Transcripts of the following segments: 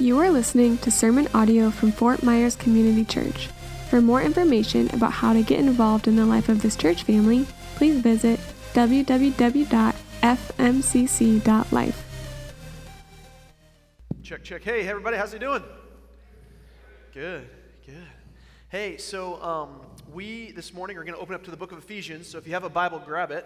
You are listening to sermon audio from Fort Myers Community Church. For more information about how to get involved in the life of this church family, please visit www.fmcc.life. Check, check. Hey, everybody, how's it doing? Good, good. Hey, so um, we this morning are going to open up to the book of Ephesians. So if you have a Bible, grab it.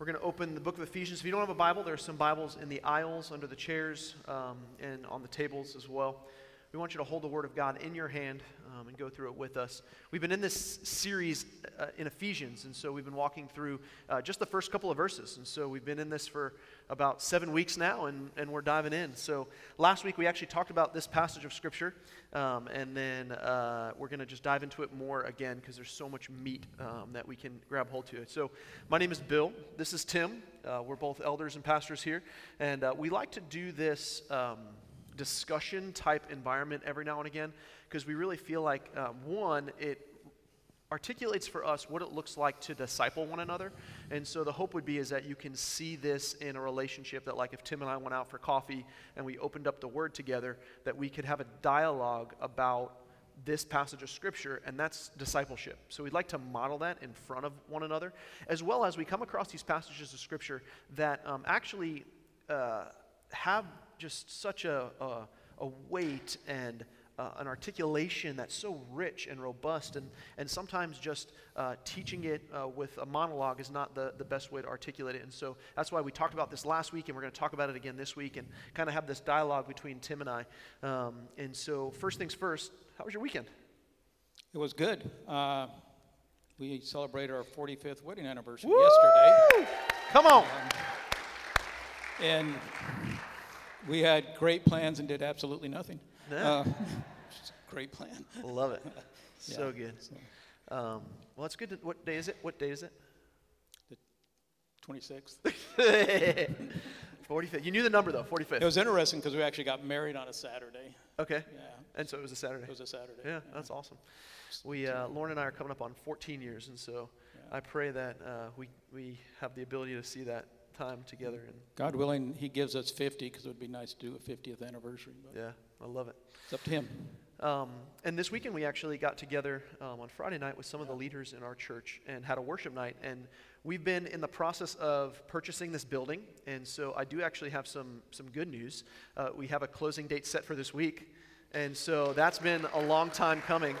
We're going to open the book of Ephesians. If you don't have a Bible, there are some Bibles in the aisles, under the chairs, um, and on the tables as well. We want you to hold the Word of God in your hand um, and go through it with us. We've been in this series uh, in Ephesians, and so we've been walking through uh, just the first couple of verses. And so we've been in this for about seven weeks now, and, and we're diving in. So last week we actually talked about this passage of Scripture, um, and then uh, we're going to just dive into it more again because there's so much meat um, that we can grab hold to. So my name is Bill. This is Tim. Uh, we're both elders and pastors here, and uh, we like to do this um, discussion type environment every now and again because we really feel like, um, one, it articulates for us what it looks like to disciple one another. And so the hope would be is that you can see this in a relationship that like if Tim and I went out for coffee and we opened up the word together, that we could have a dialogue about this passage of scripture and that's discipleship. So we'd like to model that in front of one another as well as we come across these passages of scripture that um, actually uh, have just such a, a, a weight and uh, an articulation that's so rich and robust, and, and sometimes just uh, teaching it uh, with a monologue is not the, the best way to articulate it. And so that's why we talked about this last week, and we're going to talk about it again this week, and kind of have this dialogue between Tim and I. Um, and so, first things first, how was your weekend? It was good. Uh, we celebrated our 45th wedding anniversary Woo! yesterday. Come on. Um, and we had great plans and did absolutely nothing. Yeah. Uh, great plan. Love it. So good. Um, well, it's good. To, what day is it? What day is it? The 26th. 45th. You knew the number, though, 45th. It was interesting because we actually got married on a Saturday. okay. Yeah, And so it was a Saturday. it was a Saturday. Yeah, that's awesome. We, uh, Lauren and I are coming up on 14 years, and so Yeah. I pray that uh, we, we have the ability to see that time together. And God willing, He gives us 50 because it would be nice to do a 50th anniversary. But yeah, I love it. it's up to Him. Um, and this weekend, we actually got together um, on Friday night with some of the leaders in our church and had a worship night. And we've been in the process of purchasing this building. And so I do actually have some, some good news. Uh, we have a closing date set for this week. And so that's been a long time coming.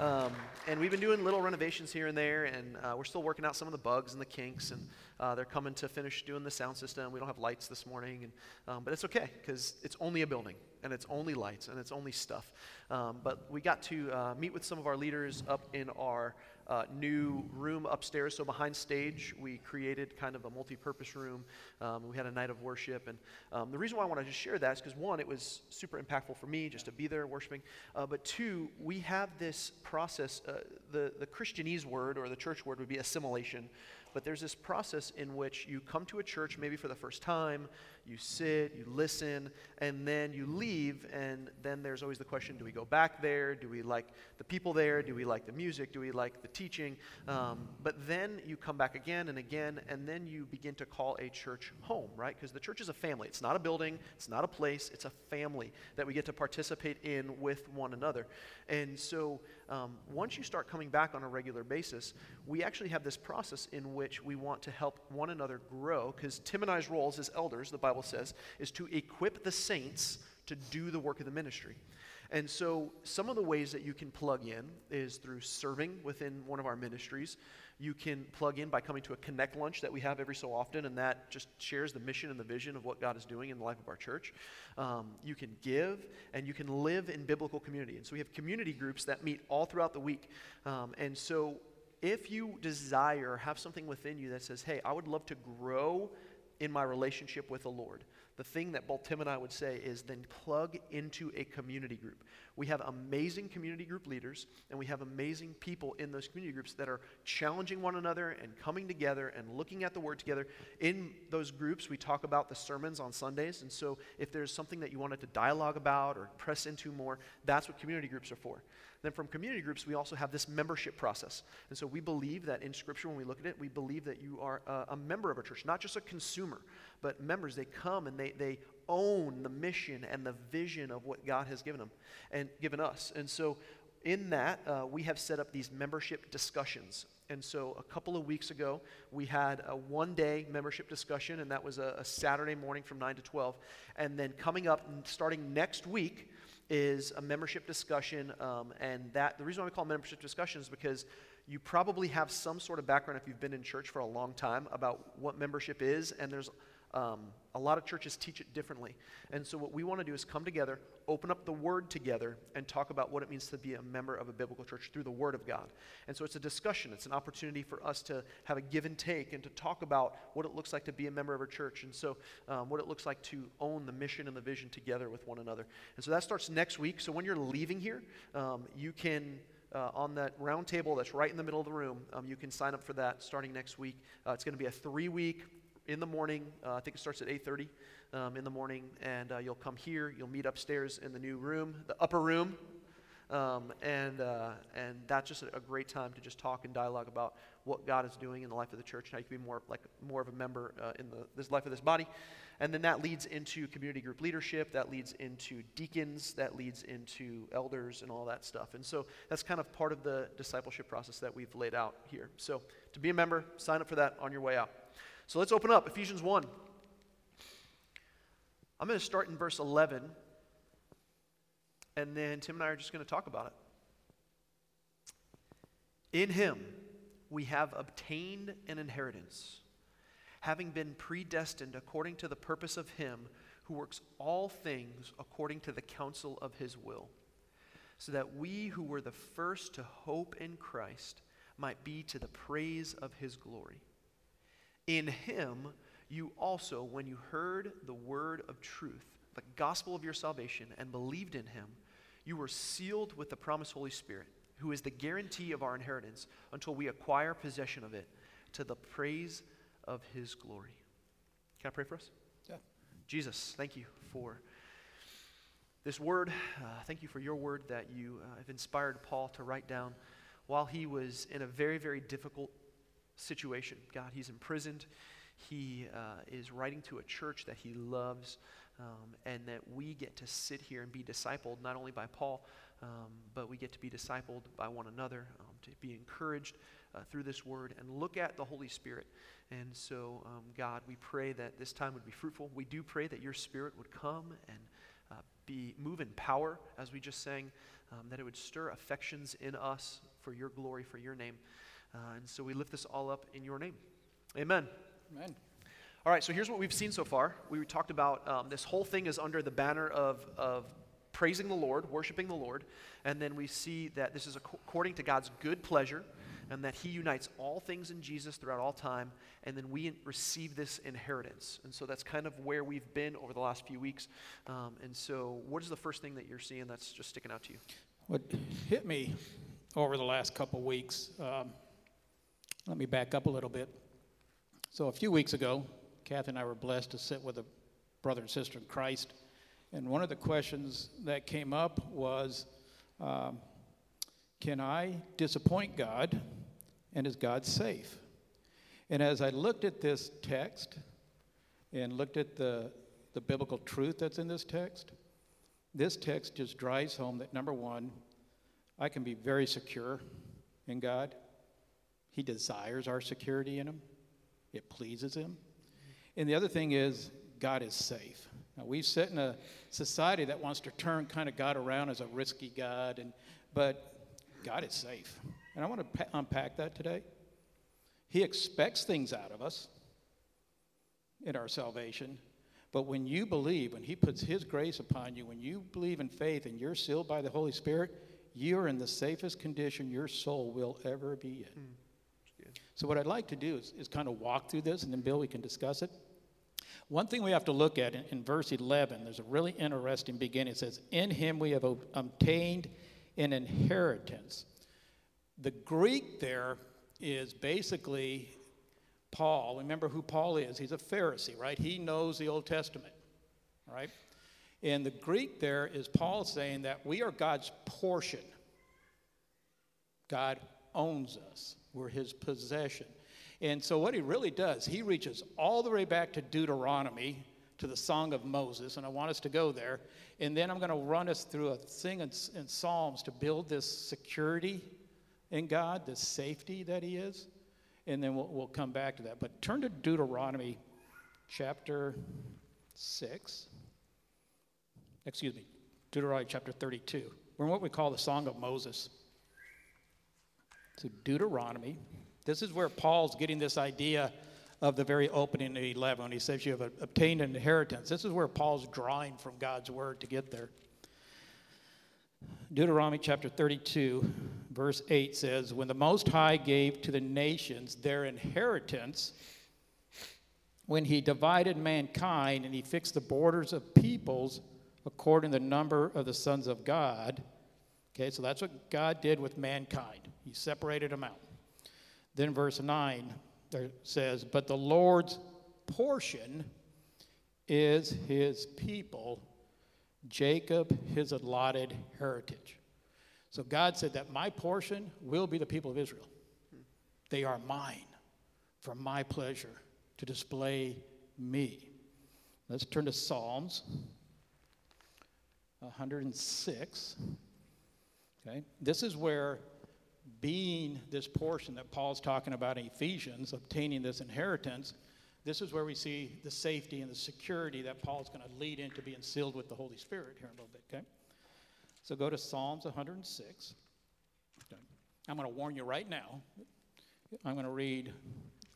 Um, and we've been doing little renovations here and there, and uh, we're still working out some of the bugs and the kinks. And uh, they're coming to finish doing the sound system. We don't have lights this morning, and, um, but it's okay because it's only a building, and it's only lights, and it's only stuff. Um, but we got to uh, meet with some of our leaders up in our uh, new room upstairs. So behind stage, we created kind of a multi-purpose room. Um, we had a night of worship, and um, the reason why I wanted to share that is because one, it was super impactful for me just to be there worshiping. Uh, but two, we have this process. Uh, the the Christianese word or the church word would be assimilation. But there's this process in which you come to a church maybe for the first time, you sit, you listen, and then you leave, and then there's always the question do we go back there? Do we like the people there? Do we like the music? Do we like the teaching? Um, but then you come back again and again, and then you begin to call a church home, right? Because the church is a family. It's not a building, it's not a place, it's a family that we get to participate in with one another. And so um, once you start coming back on a regular basis, we actually have this process in which we want to help one another grow. Because Tim and I's roles as elders, the Bible says, is to equip the saints to do the work of the ministry. And so, some of the ways that you can plug in is through serving within one of our ministries. You can plug in by coming to a connect lunch that we have every so often, and that just shares the mission and the vision of what God is doing in the life of our church. Um, you can give, and you can live in biblical community. And so, we have community groups that meet all throughout the week. Um, and so, if you desire, have something within you that says, hey, I would love to grow in my relationship with the Lord, the thing that both Tim and I would say is then plug into a community group. We have amazing community group leaders, and we have amazing people in those community groups that are challenging one another and coming together and looking at the Word together. In those groups, we talk about the sermons on Sundays, and so if there's something that you wanted to dialogue about or press into more, that's what community groups are for. Then from community groups, we also have this membership process. And so we believe that in Scripture, when we look at it, we believe that you are a, a member of a church, not just a consumer, but members, they come and they, they own the mission and the vision of what God has given them and given us. And so, in that, uh, we have set up these membership discussions. And so, a couple of weeks ago, we had a one day membership discussion, and that was a, a Saturday morning from 9 to 12. And then, coming up, starting next week, is a membership discussion. Um, and that the reason why we call membership discussion is because you probably have some sort of background if you've been in church for a long time about what membership is. And there's um, a lot of churches teach it differently. And so, what we want to do is come together, open up the Word together, and talk about what it means to be a member of a biblical church through the Word of God. And so, it's a discussion, it's an opportunity for us to have a give and take and to talk about what it looks like to be a member of a church. And so, um, what it looks like to own the mission and the vision together with one another. And so, that starts next week. So, when you're leaving here, um, you can. Uh, on that round table that's right in the middle of the room. Um, you can sign up for that starting next week. Uh, it's going to be a three week in the morning. Uh, I think it starts at 8:30 um, in the morning, and uh, you'll come here. You'll meet upstairs in the new room, the upper room, um, and uh, and that's just a, a, great time to just talk and dialogue about what God is doing in the life of the church, and how you can be more like more of a member uh, in the this life of this body. And then that leads into community group leadership, that leads into deacons, that leads into elders and all that stuff. And so that's kind of part of the discipleship process that we've laid out here. So to be a member, sign up for that on your way out. So let's open up Ephesians 1. I'm going to start in verse 11, and then Tim and I are just going to talk about it. In him we have obtained an inheritance, having been predestined according to the purpose of him who works all things according to the counsel of his will, so that we who were the first to hope in Christ might be to the praise of his glory. In him, you also, when you heard the word of truth, the gospel of your salvation, and believed in him, you were sealed with the promised Holy Spirit, who is the guarantee of our inheritance until we acquire possession of it to the praise of his glory. Can I pray for us? Yeah. Jesus, thank you for this word. Uh, thank you for your word that you uh, have inspired Paul to write down while he was in a very, very difficult situation. God, he's imprisoned. He uh, is writing to a church that he loves, um, and that we get to sit here and be discipled not only by Paul, um, but we get to be discipled by one another, um, to be encouraged uh, through this word, and look at the Holy Spirit. And so, um, God, we pray that this time would be fruitful. We do pray that your Spirit would come and uh, be move in power, as we just sang, um, that it would stir affections in us for your glory, for your name. Uh, and so we lift this all up in your name. Amen. Amen. All right, so here's what we've seen so far. We talked about um, this whole thing is under the banner of, of praising the Lord, worshiping the Lord. And then we see that this is according to God's good pleasure and that He unites all things in Jesus throughout all time. And then we receive this inheritance. And so that's kind of where we've been over the last few weeks. Um, and so, what is the first thing that you're seeing that's just sticking out to you? What hit me over the last couple weeks. Um, let me back up a little bit. So, a few weeks ago, Kathy and I were blessed to sit with a brother and sister in Christ. And one of the questions that came up was um, Can I disappoint God? And is God safe? And as I looked at this text and looked at the, the biblical truth that's in this text, this text just drives home that number one, I can be very secure in God. He desires our security in Him, it pleases Him. And the other thing is, God is safe. Now, we sit in a society that wants to turn kind of God around as a risky God, and, but God is safe. And I want to pa- unpack that today. He expects things out of us in our salvation. But when you believe, when He puts His grace upon you, when you believe in faith and you're sealed by the Holy Spirit, you're in the safest condition your soul will ever be in. Mm. So, what I'd like to do is, is kind of walk through this, and then, Bill, we can discuss it. One thing we have to look at in, in verse 11, there's a really interesting beginning. It says, In him we have obtained an inheritance. The Greek there is basically Paul. Remember who Paul is. He's a Pharisee, right? He knows the Old Testament, right? And the Greek there is Paul saying that we are God's portion. God owns us. We're his possession. And so, what he really does, he reaches all the way back to Deuteronomy, to the Song of Moses, and I want us to go there. And then I'm going to run us through a thing in, in Psalms to build this security in God, this safety that He is. And then we'll, we'll come back to that. But turn to Deuteronomy chapter 6. Excuse me, Deuteronomy chapter 32. We're in what we call the Song of Moses. So, Deuteronomy. This is where Paul's getting this idea of the very opening of 11 when he says you have obtained an inheritance. This is where Paul's drawing from God's word to get there. Deuteronomy chapter 32, verse 8 says, When the Most High gave to the nations their inheritance, when he divided mankind and he fixed the borders of peoples according to the number of the sons of God. Okay, so that's what God did with mankind. He separated them out. Then verse 9 there says, But the Lord's portion is his people, Jacob his allotted heritage. So God said that my portion will be the people of Israel. They are mine for my pleasure to display me. Let's turn to Psalms 106. Okay, this is where being this portion that Paul's talking about in Ephesians, obtaining this inheritance, this is where we see the safety and the security that Paul's going to lead into being sealed with the Holy Spirit here in a little bit, okay? So go to Psalms 106. Okay. I'm going to warn you right now. I'm going to read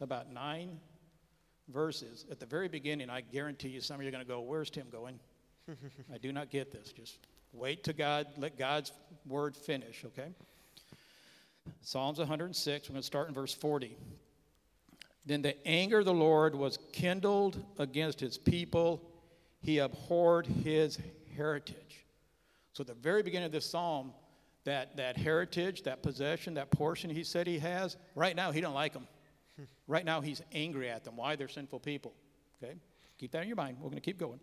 about nine verses. At the very beginning, I guarantee you some of you are going to go, Where's Tim going? I do not get this. Just wait to God, let God's word finish, okay? Psalms 106, we're going to start in verse 40. Then the anger of the Lord was kindled against his people. He abhorred his heritage. So, at the very beginning of this psalm, that, that heritage, that possession, that portion he said he has, right now he don't like them. Hmm. right now he's angry at them. Why? They're sinful people. Okay? Keep that in your mind. We're going to keep going.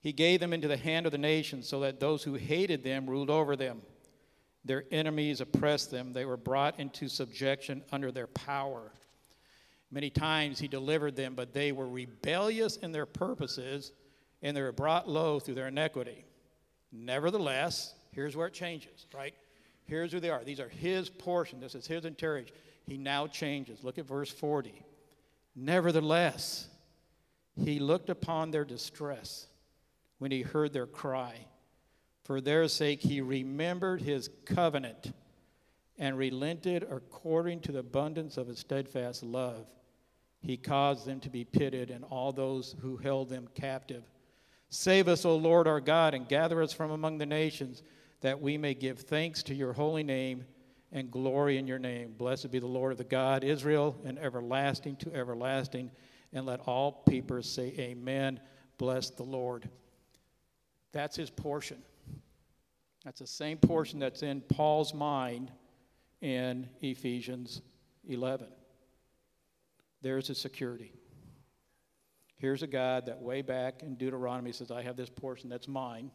He gave them into the hand of the nations so that those who hated them ruled over them. Their enemies oppressed them. They were brought into subjection under their power. Many times he delivered them, but they were rebellious in their purposes, and they were brought low through their iniquity. Nevertheless, here's where it changes, right? Here's who they are. These are his portion. This is his heritage. He now changes. Look at verse 40. Nevertheless, he looked upon their distress when he heard their cry for their sake, he remembered his covenant and relented according to the abundance of his steadfast love. He caused them to be pitied and all those who held them captive. Save us, O Lord our God, and gather us from among the nations, that we may give thanks to your holy name and glory in your name. Blessed be the Lord of the God, Israel, and everlasting to everlasting. And let all people say, Amen. Bless the Lord. That's his portion. That's the same portion that's in Paul's mind in Ephesians 11. There's a security. Here's a God that way back in Deuteronomy says, I have this portion that's mine.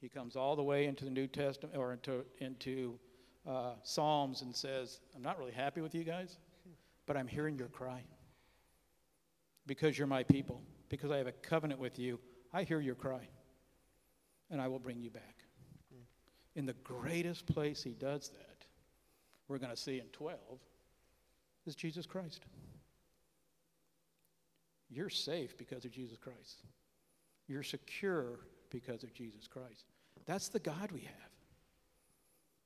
He comes all the way into the New Testament or into, into uh, Psalms and says, I'm not really happy with you guys, but I'm hearing your cry. Because you're my people, because I have a covenant with you, I hear your cry, and I will bring you back in the greatest place he does that, we're going to see in 12, is Jesus Christ. You're safe because of Jesus Christ. You're secure because of Jesus Christ. That's the God we have.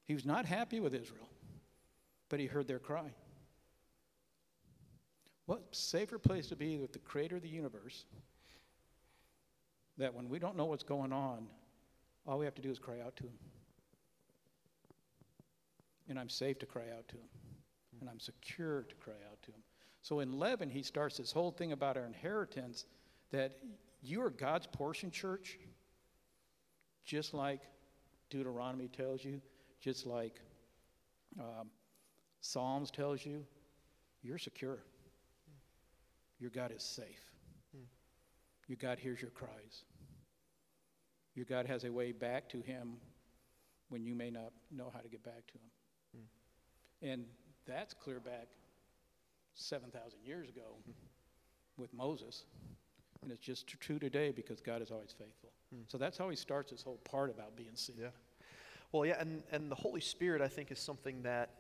He was not happy with Israel, but he heard their cry. What safer place to be with the creator of the universe that when we don't know what's going on, all we have to do is cry out to him and I'm safe to cry out to him, and I'm secure to cry out to him. So in 11, he starts this whole thing about our inheritance that you are God's portion, church, just like Deuteronomy tells you, just like um, Psalms tells you, you're secure. Your God is safe. Your God hears your cries. Your God has a way back to Him when you may not know how to get back to Him. And that's clear back 7,000 years ago with Moses. And it's just true today because God is always faithful. Hmm. So that's how he starts this whole part about being sealed. Yeah. Well, yeah, and, and the Holy Spirit, I think, is something that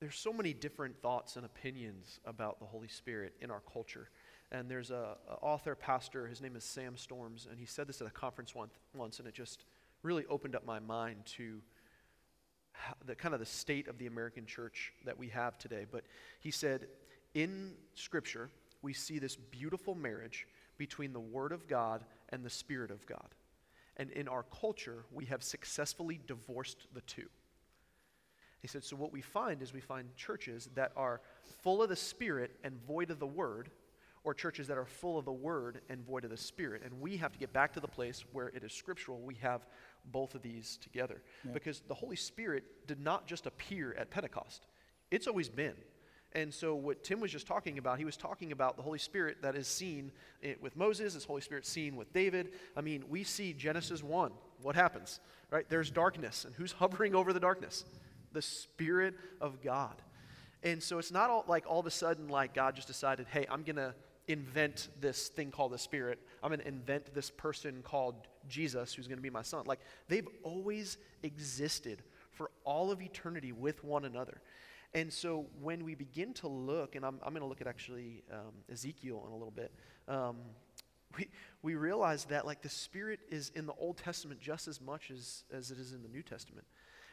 there's so many different thoughts and opinions about the Holy Spirit in our culture. And there's a, a author, pastor, his name is Sam Storms, and he said this at a conference once, once and it just really opened up my mind to the kind of the state of the American church that we have today. But he said, in Scripture, we see this beautiful marriage between the Word of God and the Spirit of God. And in our culture, we have successfully divorced the two. He said, so what we find is we find churches that are full of the Spirit and void of the Word, or churches that are full of the Word and void of the Spirit. And we have to get back to the place where it is scriptural. We have both of these together. Yeah. Because the Holy Spirit did not just appear at Pentecost, it's always been. And so, what Tim was just talking about, he was talking about the Holy Spirit that is seen it with Moses, this Holy Spirit seen with David. I mean, we see Genesis 1. What happens? Right? There's darkness. And who's hovering over the darkness? The Spirit of God. And so, it's not all, like all of a sudden, like God just decided, hey, I'm going to invent this thing called the Spirit. I'm going to invent this person called Jesus who's going to be my son. Like, they've always existed for all of eternity with one another. And so when we begin to look, and I'm, I'm going to look at actually um, Ezekiel in a little bit, um, we, we realize that like the Spirit is in the Old Testament just as much as, as it is in the New Testament.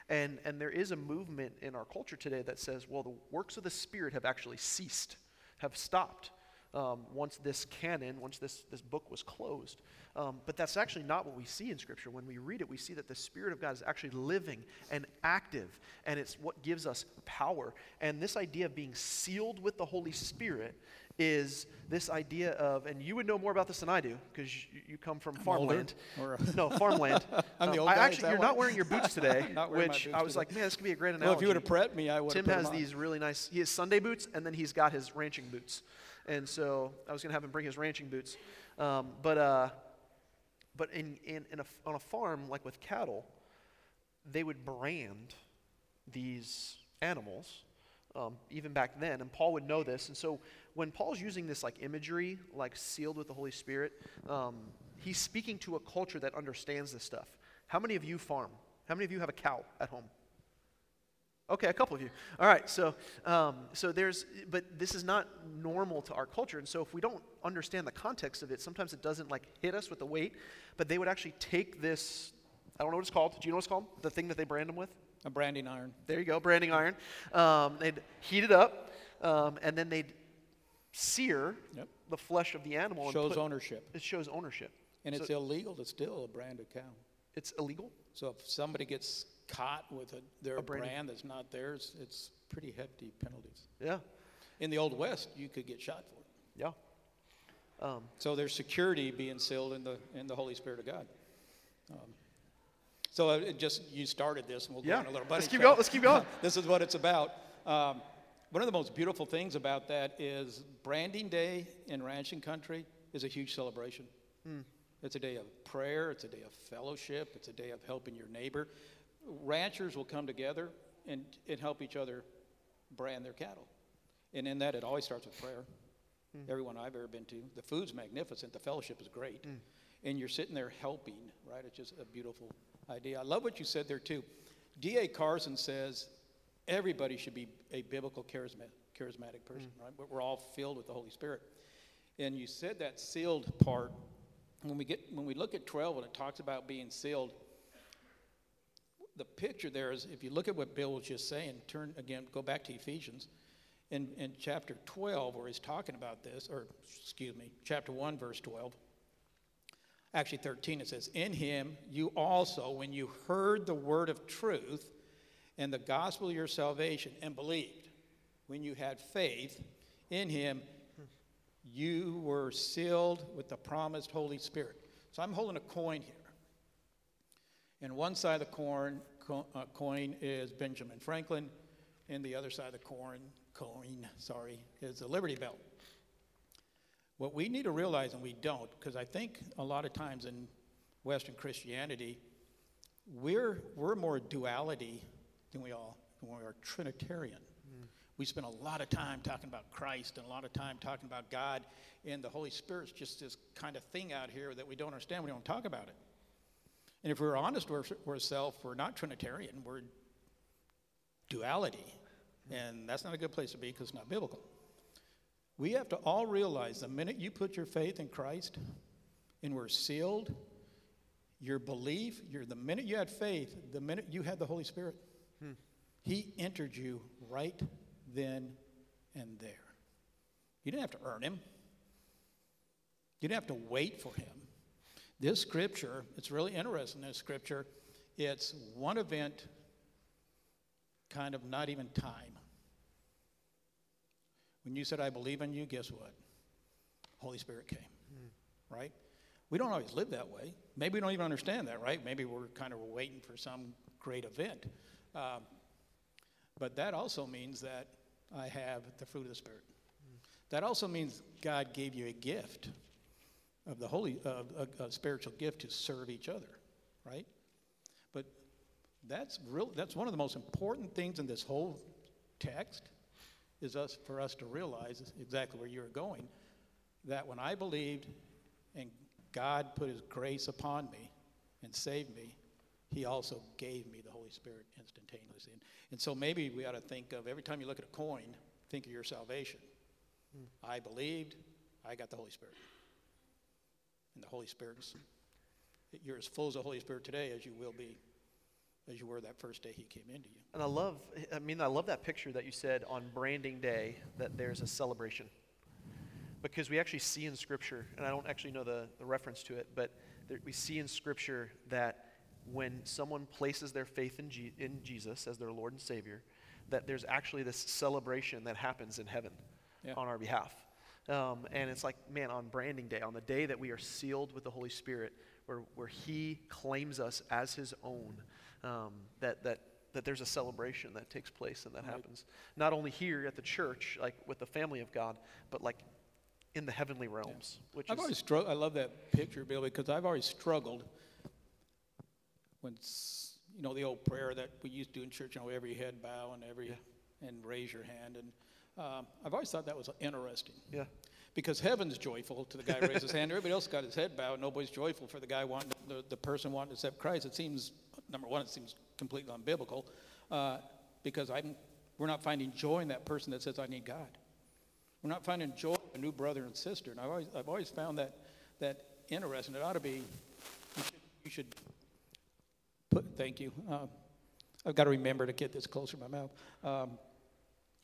And, and there is a movement in our culture today that says, well, the works of the Spirit have actually ceased, have stopped um, once this canon, once this, this book was closed. Um, but that's actually not what we see in Scripture. When we read it, we see that the Spirit of God is actually living and active, and it's what gives us power. And this idea of being sealed with the Holy Spirit is this idea of, and you would know more about this than I do because you, you, come from I'm farmland. older, no, farmland. I'm the Um, old I guy, actually, you're why? not wearing your boots today, Not wearing my which boots I was today. like, man, this could be a great analogy. Well, if you would have prepped me, I would Tim has these really nice. He has Sunday boots, and then he's got his ranching boots. And so I was going to have him bring his ranching boots. Um, but uh, but in, in, in a, on a farm, like with cattle, they would brand these animals, um, even back then. And Paul would know this. And so when Paul's using this like imagery, like sealed with the Holy Spirit, um, he's speaking to a culture that understands this stuff. How many of you farm? How many of you have a cow at home? Okay, a couple of you. All right, so um, so there's, but this is not normal to our culture, and so if we don't understand the context of it, sometimes it doesn't like hit us with the weight. But they would actually take this. I don't know what it's called. Do you know what it's called? The thing that they brand them with. a branding iron. There you go, branding iron. Um, they'd heat it up, um, and then they'd sear Yep. the flesh of the animal. and Shows put- ownership. It shows ownership. And it's illegal to steal a branded cow. it's illegal. So if somebody gets caught with a, their A branded- brand that's not theirs, it's pretty hefty penalties. Yeah, In the Old West, you could get shot for it. yeah. Um, So there's security being sealed in the, in the Holy Spirit of God. Um, so uh, it just, you started this, and we'll Yeah, go on a little let's keep trail. going, let's keep going. this is what it's about. Um, one of the most beautiful things about that is branding day in ranching country is a huge celebration. Hmm. It's a day of prayer, it's a day of fellowship, it's a day of helping your neighbor. Ranchers will come together and, and help each other brand their cattle. And in that, it always starts with prayer. Hmm. Everyone I've ever been to, the food's magnificent, the fellowship is great, hmm. and you're sitting there helping, right? It's just a beautiful idea. I love what you said there too. D.A. Carson says everybody should be a biblical charismatic, charismatic person, hmm. right? But we're all filled with the Holy Spirit. And you said that sealed part. When we get when we look at 12 and it talks about being sealed, the picture there is if you look at what Bill was just saying, turn again, go back to Ephesians. In, in chapter 12, where he's talking about this, or excuse me, chapter 1, verse 12, actually 13, it says, In him you also, when you heard the word of truth and the gospel of your salvation and believed, when you had faith in him, you were sealed with the promised Holy Spirit. So I'm holding a coin here. And one side of the coin, co- uh, coin is Benjamin Franklin, and the other side of the coin, coin, sorry, is the Liberty Bell. What we need to realize, and we don't, because I think a lot of times in Western Christianity, we're, we're more duality than we all than we are Trinitarian. We we spend a lot of time talking about Christ and a lot of time talking about God, and the Holy Spirit's just this kind of thing out here that we don't understand. We don't talk about it. And if we're honest with ourselves, we're not Trinitarian, we're duality. And that's not a good place to be because it's not biblical. We have to all realize the minute you put your faith in Christ and we're sealed, your belief, your, the minute you had faith, the minute you had the Holy Spirit, hmm. He entered you right then and there. You didn't have to earn Him, you didn't have to wait for Him. This scripture, it's really interesting, this scripture, it's one event, kind of not even time. When you said, I believe in you, guess what? Holy Spirit came, mm. right? We don't always live that way. Maybe we don't even understand that, right? Maybe we're kind of waiting for some great event. Um, but that also means that I have the fruit of the Spirit. Mm. That also means God gave you a gift of the Holy, uh, a, a spiritual gift to serve each other, right? But that's real. That's one of the most important things in this whole text is us for us to realize exactly where you're going. That when I believed and God put His grace upon me and saved me, He also gave me the Holy Spirit instantaneously. And, and so maybe we ought to think of every time you look at a coin, think of your salvation. Hmm. I believed, I got the Holy Spirit. And the Holy Spirit is, you're as full as the Holy Spirit today as you will be as you were that first day he came into you. And I love, I mean, I love that picture that you said on branding day that there's a celebration. Because we actually see in Scripture, and I don't actually know the, the reference to it, but there, we see in Scripture that when someone places their faith in, G, in Jesus as their Lord and Savior, that there's actually this celebration that happens in heaven yeah. on our behalf. Um, and it's like, man, on branding day, on the day that we are sealed with the Holy Spirit, where, where He claims us as His own, um, that, that, that there's a celebration that takes place and that right. happens. Not only here at the church, like with the family of God, but like in the heavenly realms. Yeah. Which I've is, always struggled. I love that picture, Bill, because I've always struggled when you know the old prayer that we used to do in church. You know, every head bow and every yeah. and raise your hand. And um, I've always thought that was interesting. Yeah. Because heaven's joyful to the guy who raises his hand. Everybody else got his head bowed. Nobody's joyful for the guy wanting the, the person wanting to accept Christ. It seems number one, it seems completely unbiblical uh, because I'm, we're not finding joy in that person that says, I need God. We're not finding joy in a new brother and sister. And I've always, I've always found that, that interesting. It ought to be, you should, you should put, thank you. Uh, I've got to remember to get this closer to my mouth. Um,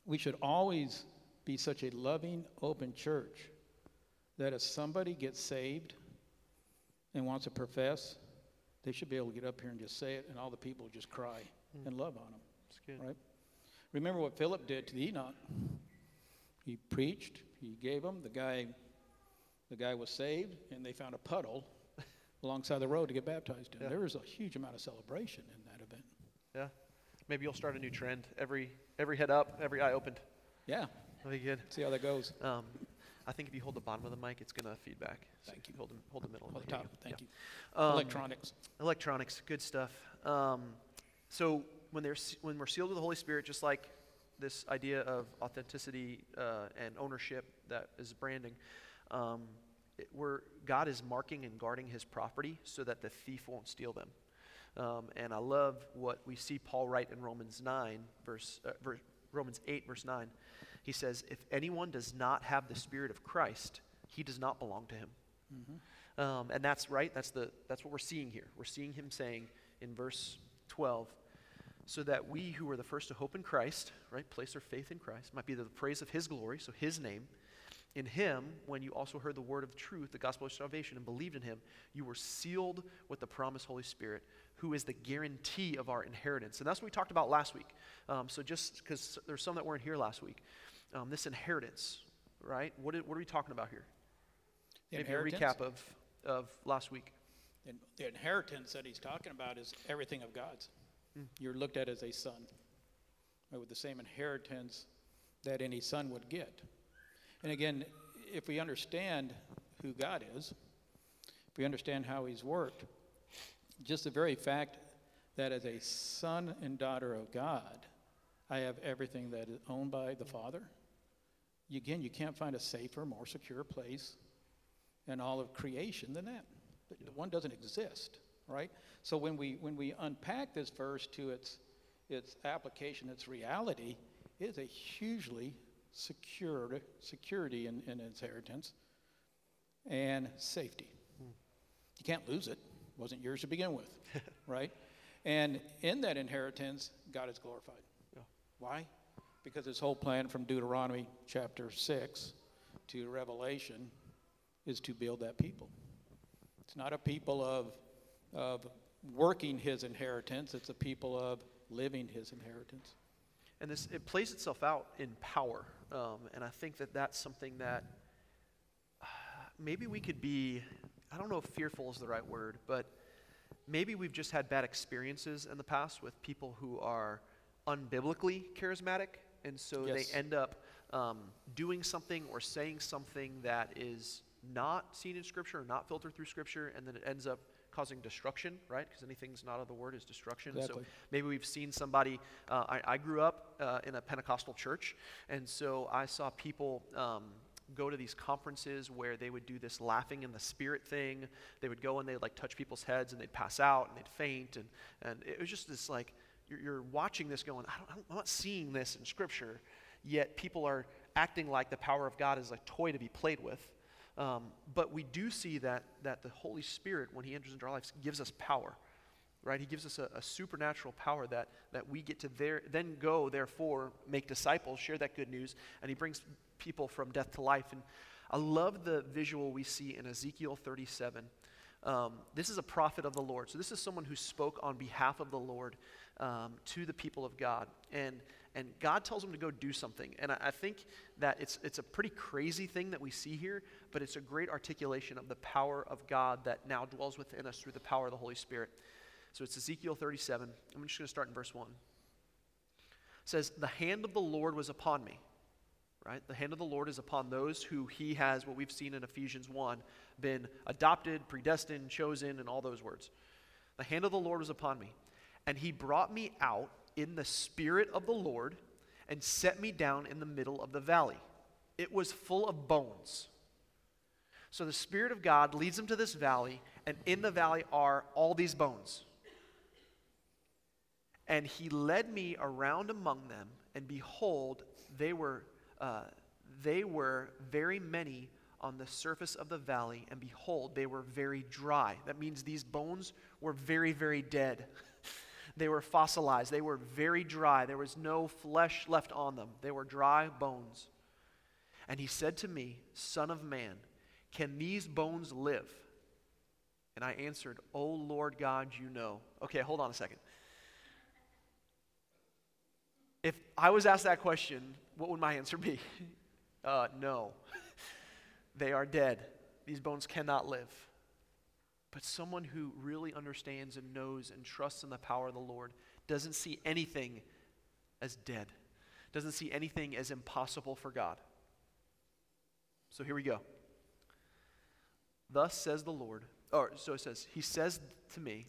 we should always be such a loving, open church that if somebody gets saved and wants to profess, they should be able to get up here and just say it, and all the people just cry mm. and love on them. Right? Remember what Philip did to the eunuch. He preached. He gave them. The guy, the guy was saved, and they found a puddle alongside the road to get baptized in. Yeah. There was a huge amount of celebration in that event. Yeah. Maybe you'll start a new trend. Every every head up, every eye opened. Yeah. That'll be good. See how that goes. Um, I think if you hold the bottom of the mic, it's going to feedback. So Thank you. Hold the, hold the middle. Hold the top. Thank yeah. you. Um, electronics. Electronics. Good stuff. Um, so when, they're, when we're sealed with the Holy Spirit, just like this idea of authenticity uh, and ownership that is branding, um, it, we're, God is marking and guarding his property so that the thief won't steal them. Um, and I love what we see Paul write in Romans 9, verse, uh, verse Romans 8, verse 9 he says, If anyone does not have the Spirit of Christ, he does not belong to him. Mm-hmm. Um, and that's right. That's, the, that's what we're seeing here. We're seeing him saying in verse 12, so that we who are the first to hope in Christ, right, place our faith in Christ, might be the praise of his glory, so his name. In him, when you also heard the word of truth, the gospel of salvation, and believed in him, you were sealed with the promised Holy Spirit, who is the guarantee of our inheritance. And that's what we talked about last week. Um, so just because there's some that weren't here last week um, this inheritance, right? What, what are we talking about here? The Maybe a recap of, of last week. And the inheritance that he's talking about is everything of God's. Hmm. You're looked at as a son right, with the same inheritance that any son would get. And again, if we understand who God is, if we understand how he's worked, just the very fact that as a son and daughter of God, I have everything that is owned by the Father. Again, you can't find a safer, more secure place in all of creation than that. The one doesn't exist, right? So when we when we unpack this verse to its its application, its reality, it is a hugely secured security in, in inheritance and safety. Hmm. You can't lose it. Wasn't yours to begin with, right? And in that inheritance, God is glorified. Yeah. Why? Because his whole plan from Deuteronomy chapter 6 to Revelation is to build that people. It's not a people of, of working his inheritance, it's a people of living his inheritance. And this, it plays itself out in power. Um, and I think that that's something that uh, maybe we could be, I don't know if fearful is the right word, but maybe we've just had bad experiences in the past with people who are unbiblically charismatic. And so yes. they end up um, doing something or saying something that is not seen in Scripture or not filtered through Scripture, and then it ends up causing destruction, right? Because anything's not of the Word is destruction. Exactly. So maybe we've seen somebody. Uh, I, I, grew up uh, in a Pentecostal church, and so I saw people. Um, go to these conferences where they would do this laughing in the spirit thing. They would go and they'd like touch people's heads and they'd pass out and they'd faint. And, and it was just this like, you're, you're watching this going, I I'm not seeing this in Scripture, yet people are acting like the power of God is a toy to be played with. Um, but we do see that, that the Holy Spirit, when He enters into our lives, gives us power, right? He gives us a, a supernatural power that, that we get to there, then go, therefore, make disciples, share that good news, and He brings people from death to life. And I love the visual we see in Ezekiel 37. Um, this is a prophet of the Lord. So, this is someone who spoke on behalf of the Lord um, to the people of God. And and God tells him to go do something. And I, I, think that it's, it's a pretty crazy thing that we see here, but it's a great articulation of the power of God that now dwells within us through the power of the Holy Spirit. So it's Ezekiel 37. I'm just going to start in verse 1. It says, The hand of the Lord was upon me. Right? The hand of the Lord is upon those who he has, what we've seen in Ephesians 1, been adopted, predestined, chosen, and all those words. The hand of the Lord was upon me. And he brought me out in the Spirit of the Lord and set me down in the middle of the valley. It was full of bones. So the Spirit of God leads him to this valley, and in the valley are all these bones. And he led me around among them, and behold, they were, uh, they were very many on the surface of the valley, and behold, they were very dry. That means these bones were very, very dead. They were fossilized. They were very dry. There was no flesh left on them. They were dry bones. And he said to me, Son of man, can these bones live? And I answered, O Lord God, you know. Okay, hold on a second. If I was asked that question, what would my answer be? Uh, no. they are dead. These bones cannot live. But someone who really understands and knows and trusts in the power of the Lord doesn't see anything as dead, doesn't see anything as impossible for God. So here we go. Thus says the Lord, or so it says, He says to me,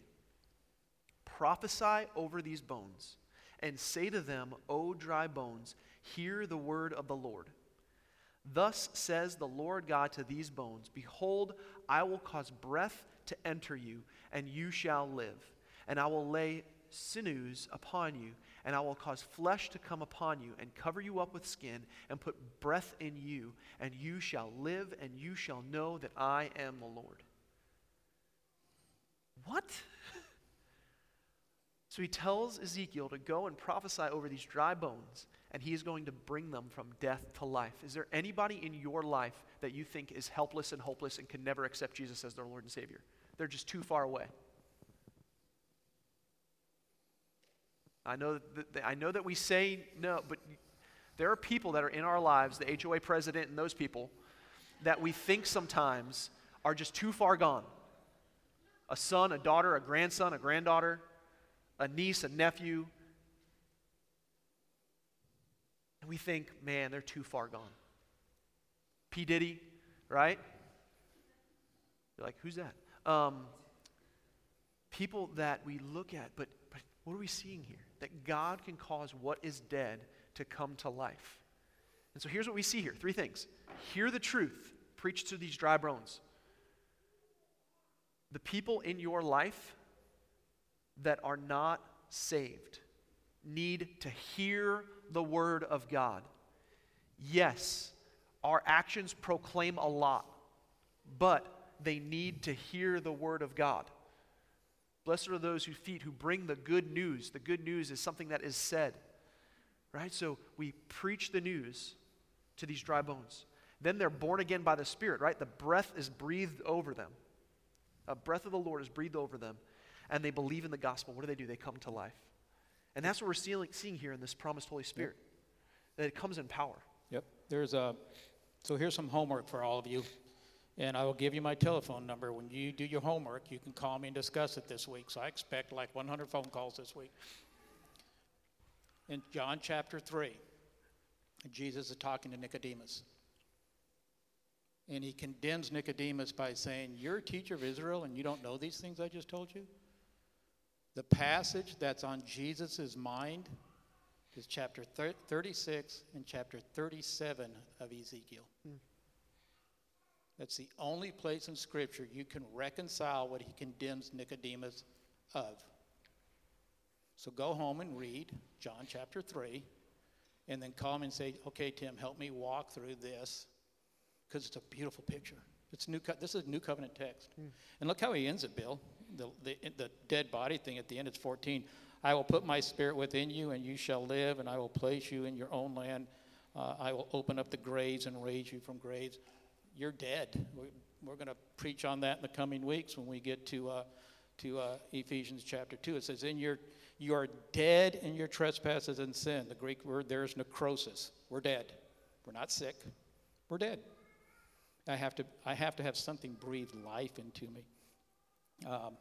prophesy over these bones and say to them, O dry bones, hear the word of the Lord. Thus says the Lord God to these bones Behold, I will cause breath to enter you, and you shall live. And I will lay sinews upon you, and I will cause flesh to come upon you, and cover you up with skin, and put breath in you, and you shall live, and you shall know that I am the Lord. What? So he tells Ezekiel to go and prophesy over these dry bones, and he is going to bring them from death to life. Is there anybody in your life that you think is helpless and hopeless and can never accept Jesus as their Lord and Savior? They're just too far away. I know that, I know that we say no, but there are people that are in our lives, the HOA president and those people, that we think sometimes are just too far gone. A son, a daughter, a grandson, a granddaughter, a niece, a nephew. And we think, man, they're too far gone. P. Diddy, right? You're like, who's that? Um, people that we look at, but, but What are we seeing here? That God can cause what is dead to come to life. And so here's what we see here three things hear the truth, preach to these dry bones. The people in your life that are not saved need to hear the word of God. Yes, our actions proclaim a lot, but they need to hear the word of God. Blessed are those whose feet who bring the good news. The good news is something that is said. Right? So we preach the news to these dry bones. Then they're born again by the Spirit, right? The breath is breathed over them. A breath of the Lord is breathed over them, and they believe in the gospel. What do they do? They come to life. And that's what we're seeing, seeing here in this promised Holy Spirit, yep. that it comes in power. Yep. There's a, so here's some homework for all of you. And I will give you my telephone number. When you do your homework, you can call me and discuss it this week. So I expect like 100 phone calls this week. In John chapter 3, Jesus is talking to Nicodemus. And he condemns Nicodemus by saying, You're a teacher of Israel and you don't know these things I just told you? The passage that's on Jesus' mind is chapter 36 and chapter 37 of Ezekiel. Hmm. That's the only place in Scripture you can reconcile what he condemns Nicodemus of. So go home and read John chapter 3, and then call me and say, Okay, Tim, help me walk through this, because it's a beautiful picture. It's new co- this is a new covenant text. Mm. And look how he ends it, Bill. The, the, the dead body thing at the end, it's 14. I will put my spirit within you, and you shall live, and I will place you in your own land. Uh, I will open up the graves and raise you from graves. You're dead. We're, we're going to preach on that in the coming weeks when we get to, uh, to uh, Ephesians chapter 2. It says, in your, You are dead in your trespasses and sin. The Greek word there is necrosis. We're dead. We're not sick. We're dead. I have to, I have, to have something breathe life into me. Um,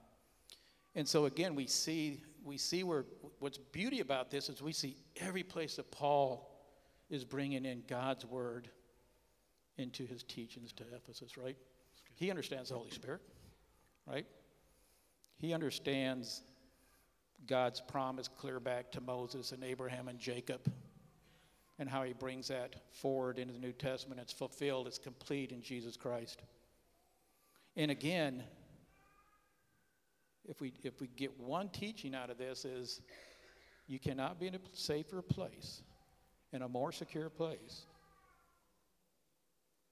and so again, we see we see where what's beauty about this is we see every place that Paul is bringing in God's word into his teachings to Ephesus, right? He understands the Holy Spirit, right? He understands God's promise clear back to Moses and Abraham and Jacob and how he brings that forward into the New Testament. It's fulfilled, it's complete in Jesus Christ. And again, if we, if we get one teaching out of this is you cannot be in a safer place, in a more secure place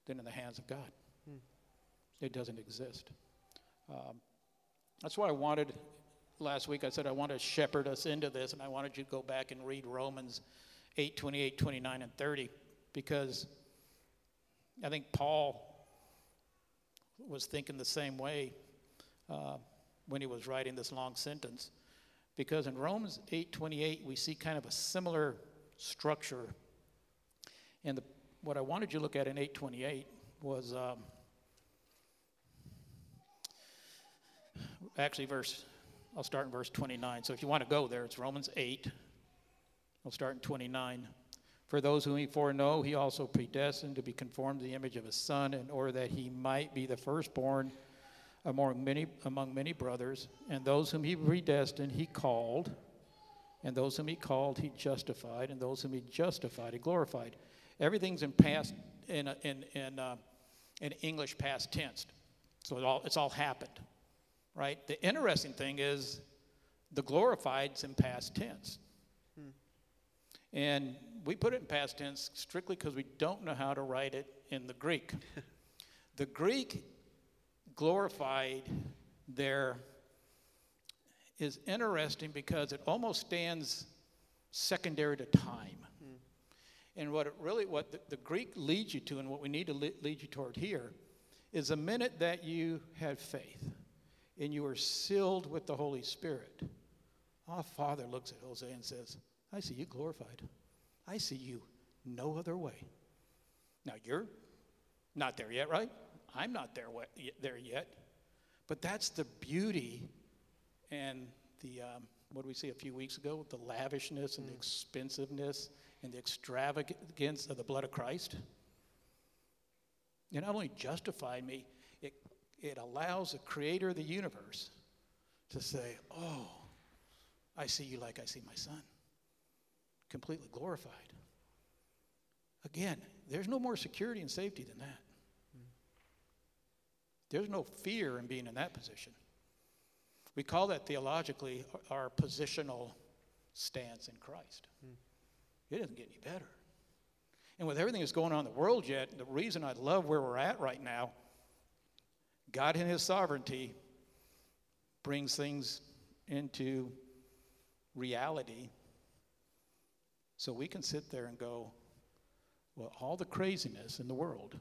than in the hands of God. Hmm. It doesn't exist. Um, that's why I wanted last week. I said I want to shepherd us into this, and I wanted you to go back and read Romans 8 28, 29, and 30, because I think Paul was thinking the same way. Uh, when he was writing this long sentence because in Romans 8:28 we see kind of a similar structure. And the, what I wanted you to look at in 8:28 was um, actually verse. I'll start in verse 29. So if you want to go there, it's Romans 8. I'll start in 29. For those whom he foreknow, he also predestined to be conformed to the image of his son, in order that he might be the firstborn among many, among many brothers, and those whom he predestined, he called, and those whom he called, he justified, and those whom he justified, he glorified. Everything's in past, in, in, in, uh, in English past tense. So it all, it's all happened, right? The interesting thing is the glorified's in past tense. Hmm. And we put it in past tense strictly because we don't know how to write it in the Greek. the Greek glorified there is interesting because it almost stands secondary to time. Mm. And what it really, what the, the, Greek leads you to, and what we need to lead you toward here, is the minute that you had faith and you were sealed with the Holy Spirit, our Father looks at Hosea and says, I see you glorified. I see you no other way. Now, you're not there yet, right? I'm not there, there yet. But that's the beauty and the, um, what did we see a few weeks ago? The lavishness and the mm. expensiveness and the extravagance of the blood of Christ. It not only justified me, it, it allows the creator of the universe to say, oh, I see you like I see my son, completely glorified. Again, there's no more security and safety than that. There's no fear in being in that position. We call that theologically our positional stance in Christ. Hmm. It doesn't get any better. And with everything that's going on in the world yet, the reason I love where we're at right now, God in His sovereignty brings things into reality so we can sit there and go, well, all the craziness in the world,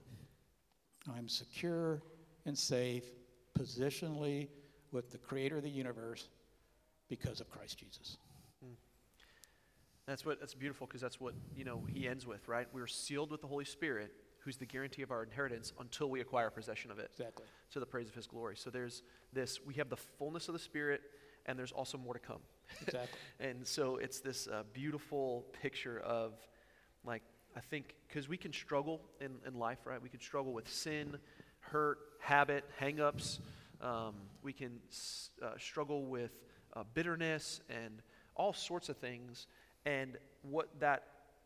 I'm secure and safe positionally with the creator of the universe because of Christ Jesus. That's what that's beautiful because that's what you know he ends with, right? We're sealed with the Holy Spirit, who's the guarantee of our inheritance until we acquire possession of it. Exactly. To the praise of his glory. So there's this we have the fullness of the Spirit, and there's also more to come. Exactly. and so it's this uh, beautiful picture of like I think because we can struggle in, in life, right? We can struggle with sin, hurt, habit, hangups. Um, we can uh, struggle with uh, bitterness and all sorts of things. And what that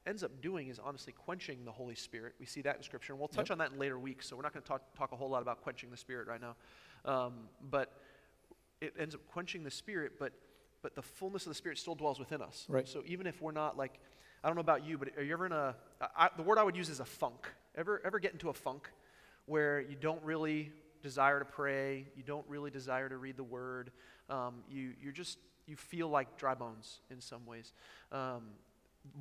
ends up doing is honestly quenching the Holy Spirit. We see that in Scripture. And we'll touch Yep. on that in later weeks, so we're not going to talk, talk a whole lot about quenching the Spirit right now. Um, but it ends up quenching the Spirit, but, but the fullness of the Spirit still dwells within us. Right. So even if we're not like, I don't know about you, but are you ever in a, I, the word I would use is a funk. Ever, ever get into a funk where you don't really desire to pray, you don't really desire to read the word, um, you, you're just, you feel like dry bones in some ways. Um,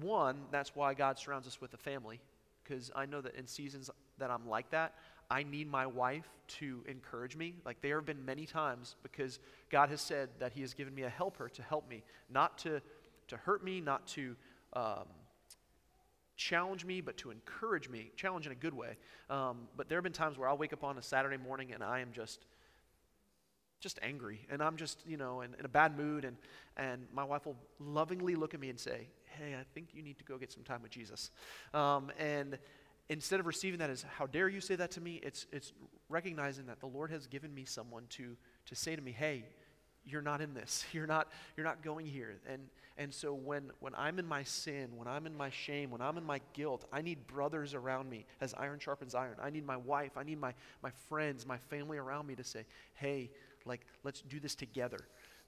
one, that's why God surrounds us with a family, because I know that in seasons that I'm like that, I need my wife to encourage me. Like there have been many times because God has said that He has given me a helper to help me, not to, to hurt me, not to um, challenge me, but to encourage me, challenge in a good way. Um, but there have been times where I'll wake up on a Saturday morning and I am just just angry. And i'm just you know in, in a bad mood. And and my wife will lovingly look at me and say hey i think you need to go get some time with jesus. Um, and instead of receiving that as how dare you say that to me? It's it's recognizing that the lord has given me someone to to say to me hey you're not in this. You're not you're not going here. And and so when when i'm in my sin when i'm in my shame when i'm in my guilt i need brothers around me as iron sharpens iron. I need my wife i need my my friends my family around me to say hey like let's do this together.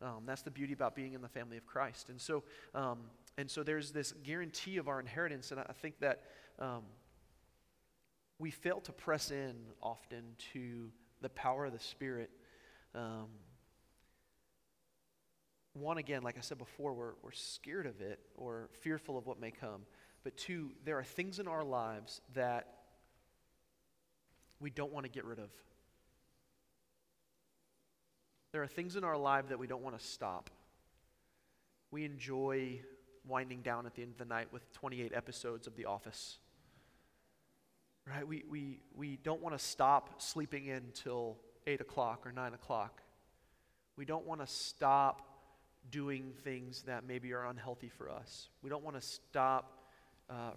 Um, that's the beauty about being in the family of christ. And so um, and so there's this guarantee of our inheritance and i think that um, we fail to press in often to the power of the spirit um, one, again, like I said before, we're, we're scared of it or fearful of what may come. But two, there are things in our lives that we don't want to get rid of. There are things in our life that we don't want to stop. We enjoy winding down at the end of the night with 28 episodes of The Office. Right? We, we, we don't want to stop sleeping in till 8 o'clock or 9 o'clock. We don't want to stop doing things that maybe are unhealthy for us. We don't want to stop uh,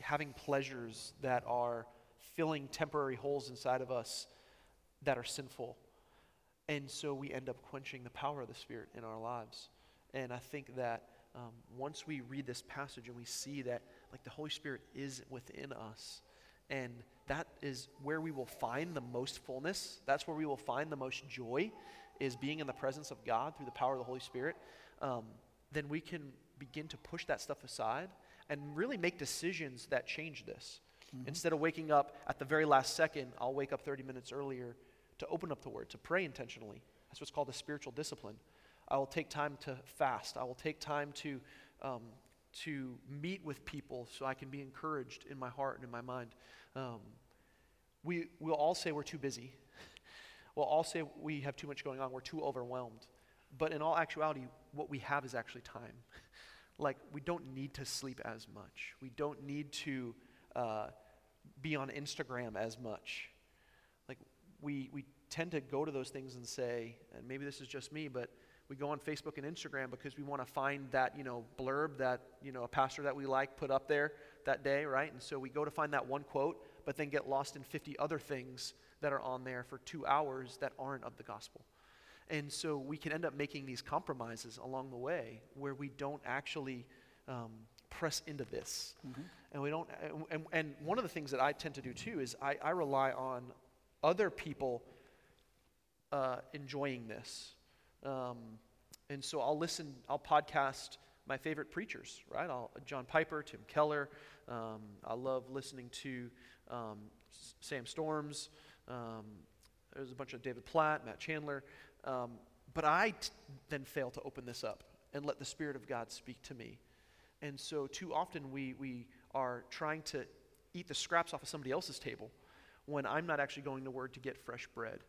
having pleasures that are filling temporary holes inside of us that are sinful. And so we end up quenching the power of the Spirit in our lives. And I think that um, once we read this passage and we see that, like, the Holy Spirit is within us, and that is where we will find the most fullness, that's where we will find the most joy, is being in the presence of God through the power of the Holy Spirit, um, then we can begin to push that stuff aside and really make decisions that change this. Instead of waking up at the very last second, I'll wake up 30 minutes earlier to open up the Word, to pray intentionally. That's what's called a spiritual discipline. I will take time to fast. I will take time to, um, to meet with people so I can be encouraged in my heart and in my mind. Um, we, we'll all say we're too busy. We'll all say we have too much going on, we're too overwhelmed. But in all actuality, what we have is actually time. like, we don't need to sleep as much. We don't need to uh, be on Instagram as much. Like, we, we tend to go to those things and say, and maybe this is just me, but we go on Facebook and Instagram because we want to find that, you know, blurb that, you know, a pastor that we like put up there that day, right? And so we go to find that one quote, but then get lost in 50 other things that are on there for two hours that aren't of the gospel. And so we can end up making these compromises along the way where we don't actually um, press into this. Mm-hmm. And we don't, and, and one of the things that I tend to do too is I, I rely on other people uh, enjoying this. Um, and so I'll listen, I'll podcast my favorite preachers, right? I'll, John Piper, Tim Keller. Um, I love listening to um, Sam Storms. Um, there's a bunch of David Platt, Matt Chandler. Um, but I t- then fail to open this up and let the Spirit of God speak to me. And so, too often, we, we are trying to eat the scraps off of somebody else's table when I'm not actually going to Word to get fresh bread.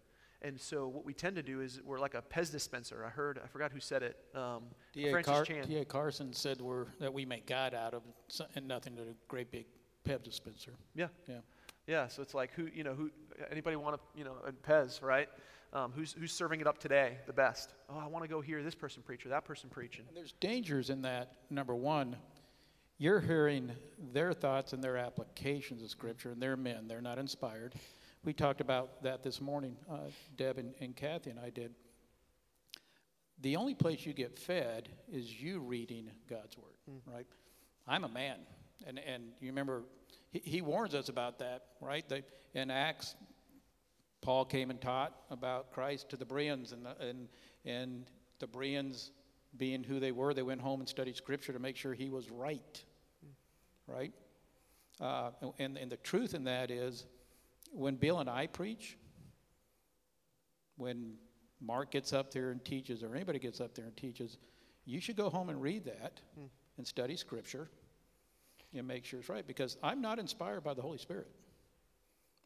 And so, what we tend to do is we're like a Pez dispenser. I heard, I forgot who said it. Um, D.A. Car- D.A. Carson said we're, that we make God out of and nothing to a great big Pez dispenser. Yeah. Yeah. Yeah, so it's like who you know who anybody want to you know and Pez right? Um, who's who's serving it up today the best? Oh, I want to go hear this person preach or that person preaching. And there's dangers in that. Number one, you're hearing their thoughts and their applications of Scripture, and they're men. They're not inspired. We talked about that this morning, uh, Deb and, and Kathy and I did. The only place you get fed is you reading God's Word, right? I'm a man. And, and you remember, he, he warns us about that, right? They, in Acts, Paul came and taught about Christ to the Bereans, and the, and, and the Bereans, being who they were, they went home and studied Scripture to make sure he was right, right? Uh, and, and the truth in that is, when Bill and I preach, when Mark gets up there and teaches, or anybody gets up there and teaches, you should go home and read that and study Scripture and make sure it's right. Because I'm not inspired by the Holy Spirit.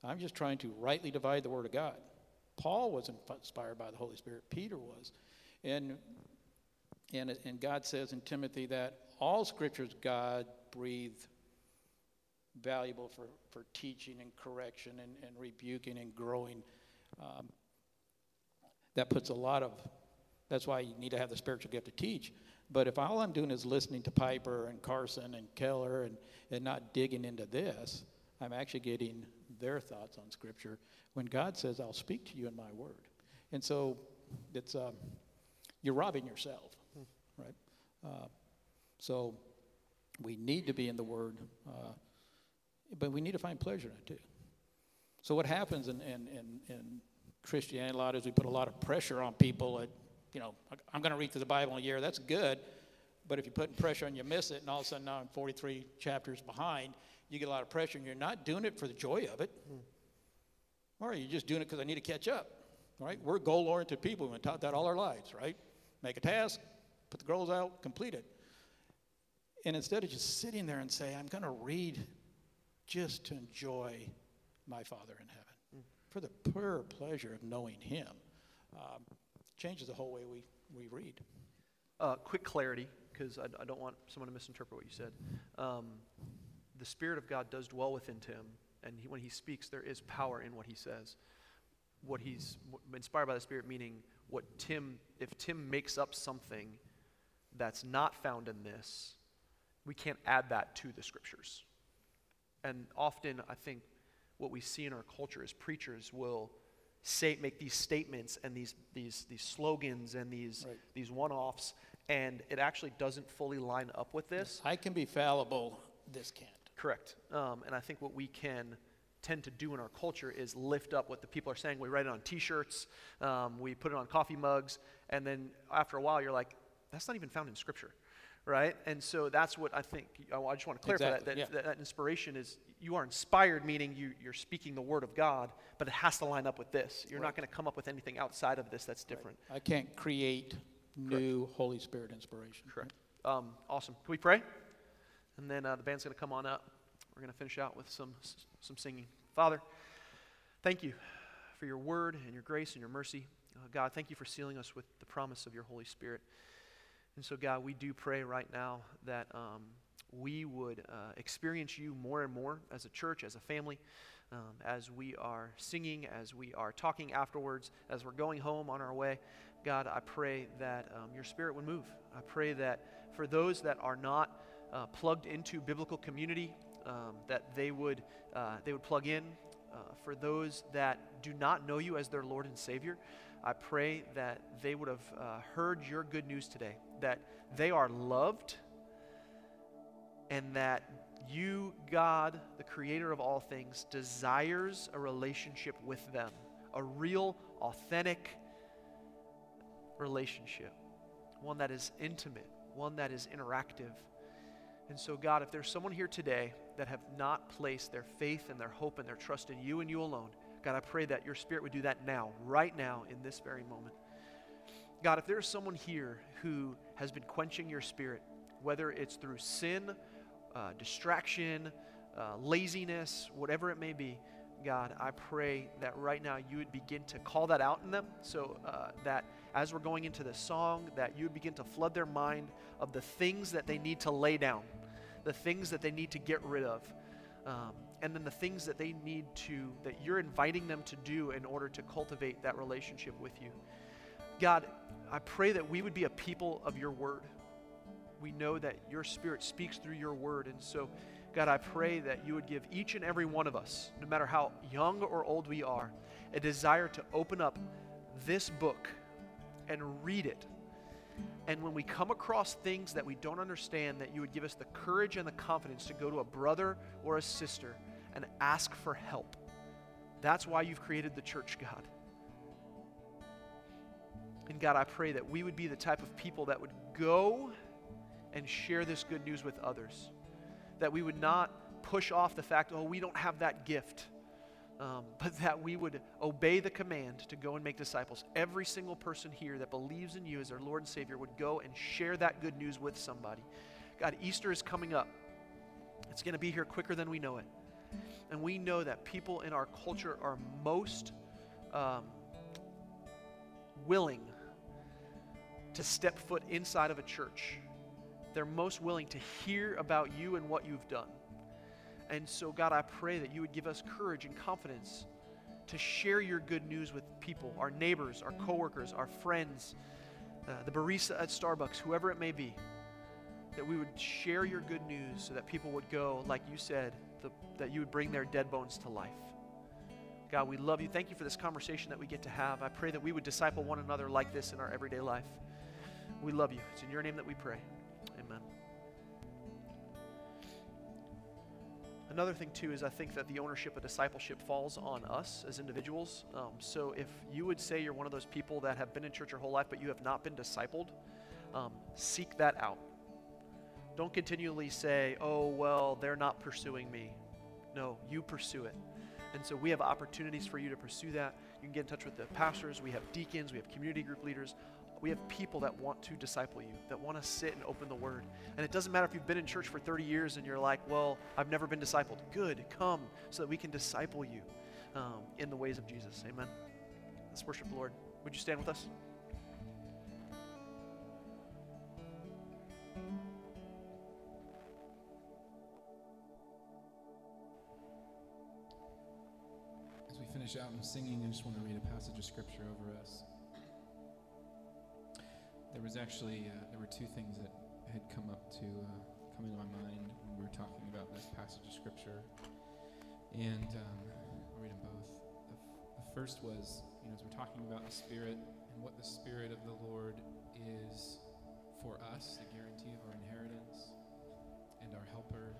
I'm just trying to rightly divide the Word of God. Paul was inspired by the Holy Spirit. Peter was. And, and, and God says in Timothy that all Scriptures God breathed valuable for, for teaching and correction and, and rebuking and growing. Um, that puts a lot of, that's why you need to have the spiritual gift to teach. But if all I'm doing is listening to Piper and Carson and Keller and, and not digging into this, I'm actually getting their thoughts on Scripture when God says, I'll speak to you in my word. And so it's, um, you're robbing yourself, right? Uh, so we need to be in the word, uh, but we need to find pleasure in it too. So what happens in, in, in, in Christianity a lot is we put a lot of pressure on people that, you know, I'm going to read through the Bible in a year. That's good. But if you're putting pressure and you miss it, and all of a sudden now I'm 43 chapters behind, you get a lot of pressure and you're not doing it for the joy of it. Or you're just doing it because I need to catch up, right? We're goal oriented people. We've been taught that all our lives, right? Make a task, put the goals out, complete it. And instead of just sitting there and say, I'm going to read just to enjoy my Father in heaven, for the pure pleasure of knowing Him, um, changes the whole way we, we read. Uh, quick clarity, because I, I don't want someone to misinterpret what you said. Um, the Spirit of God does dwell within Tim, and he, when he speaks, there is power in what he says. What he's inspired by the Spirit, meaning what Tim, if Tim makes up something that's not found in this, we can't add that to the Scriptures. And often, I think what we see in our culture is preachers will say, make these statements and these, these, these slogans and these, Right. these one offs, and it actually doesn't fully line up with this. I can be fallible, this can't. Correct. Um, and I think what we can tend to do in our culture is lift up what the people are saying. We write it on t shirts, um, we put it on coffee mugs, and then after a while, you're like, that's not even found in Scripture. Right? And so that's what I think, I just want to clarify Exactly, that, yeah. that, that, that inspiration is you are inspired, meaning you, you're speaking the Word of God, but it has to line up with this. You're not going to come up with anything outside of this that's different. I can't create new Holy Spirit inspiration. Correct. Um, awesome. Can we pray? And then uh, the band's going to come on up. We're going to finish out with some, some singing. Father, thank you for your word and your grace and your mercy. Uh, God, thank you for sealing us with the promise of your Holy Spirit. And so, God, we do pray right now that um, we would uh, experience you more and more as a church, as a family, um, as we are singing, as we are talking afterwards, as we're going home on our way. God, I pray that um, your spirit would move. I pray that for those that are not uh, plugged into biblical community, um, that they would, uh, they would plug in uh, for those that do not know you as their Lord and Savior. I pray that they would have uh, heard your good news today, that they are loved, and that you, God, the creator of all things, desires a relationship with them, a real, authentic relationship, one that is intimate, one that is interactive. And so, God, if there's someone here today that have not placed their faith and their hope and their trust in you and you alone, God, I pray that your Spirit would do that now, right now, in this very moment. God, if there's someone here who has been quenching your Spirit, whether it's through sin, uh, distraction, uh, laziness, whatever it may be, God, I pray that right now you would begin to call that out in them so uh, that as we're going into this song, that you would begin to flood their mind of the things that they need to lay down, the things that they need to get rid of, um, and then the things that they need to, that you're inviting them to do in order to cultivate that relationship with you. God, I pray that we would be a people of your word. We know that your spirit speaks through your word. And so, God, I pray that you would give each and every one of us, no matter how young or old we are, a desire to open up this book and read it. And when we come across things that we don't understand, that you would give us the courage and the confidence to go to a brother or a sister and ask for help. That's why you've created the church, God. And God, I pray that we would be the type of people that would go and share this good news with others. That we would not push off the fact, oh, we don't have that gift um, but that we would obey the command to go and make disciples. Every single person here that believes in you as their Lord and Savior would go and share that good news with somebody. God, Easter is coming up. It's going to be here quicker than we know it. And we know that people in our culture are most um, willing to step foot inside of a church. They're most willing to hear about you and what you've done. And so, God, I pray that you would give us courage and confidence to share your good news with people, our neighbors, our coworkers, our friends, uh, the barista at Starbucks, whoever it may be. That we would share your good news so that people would go, like you said, the, that you would bring their dead bones to life. God, we love you. Thank you for this conversation that we get to have. I pray that we would disciple one another like this in our everyday life. We love you. It's in your name that we pray. Another thing, too, is I think that the ownership of discipleship falls on us as individuals. Um, so if you would say you're one of those people that have been in church your whole life, but you have not been discipled, um, seek that out. Don't continually say, oh, well, they're not pursuing me. No, you pursue it. And so we have opportunities for you to pursue that. You can get in touch with the pastors, we have deacons, we have community group leaders we have people that want to disciple you, that want to sit and open the word. And it doesn't matter if you've been in church for 30 years and you're like, well, I've never been discipled. Good, come so that we can disciple you um, in the ways of Jesus. Amen. Let's worship the Lord. Would you stand with us? As we finish out in singing, I just want to read a passage of scripture over us. There was actually uh, there were two things that had come up to uh, come into my mind when we were talking about this passage of scripture, and um, I'll read them both. The, f- the first was, you know, as we're talking about the Spirit and what the Spirit of the Lord is for us, the guarantee of our inheritance and our helper.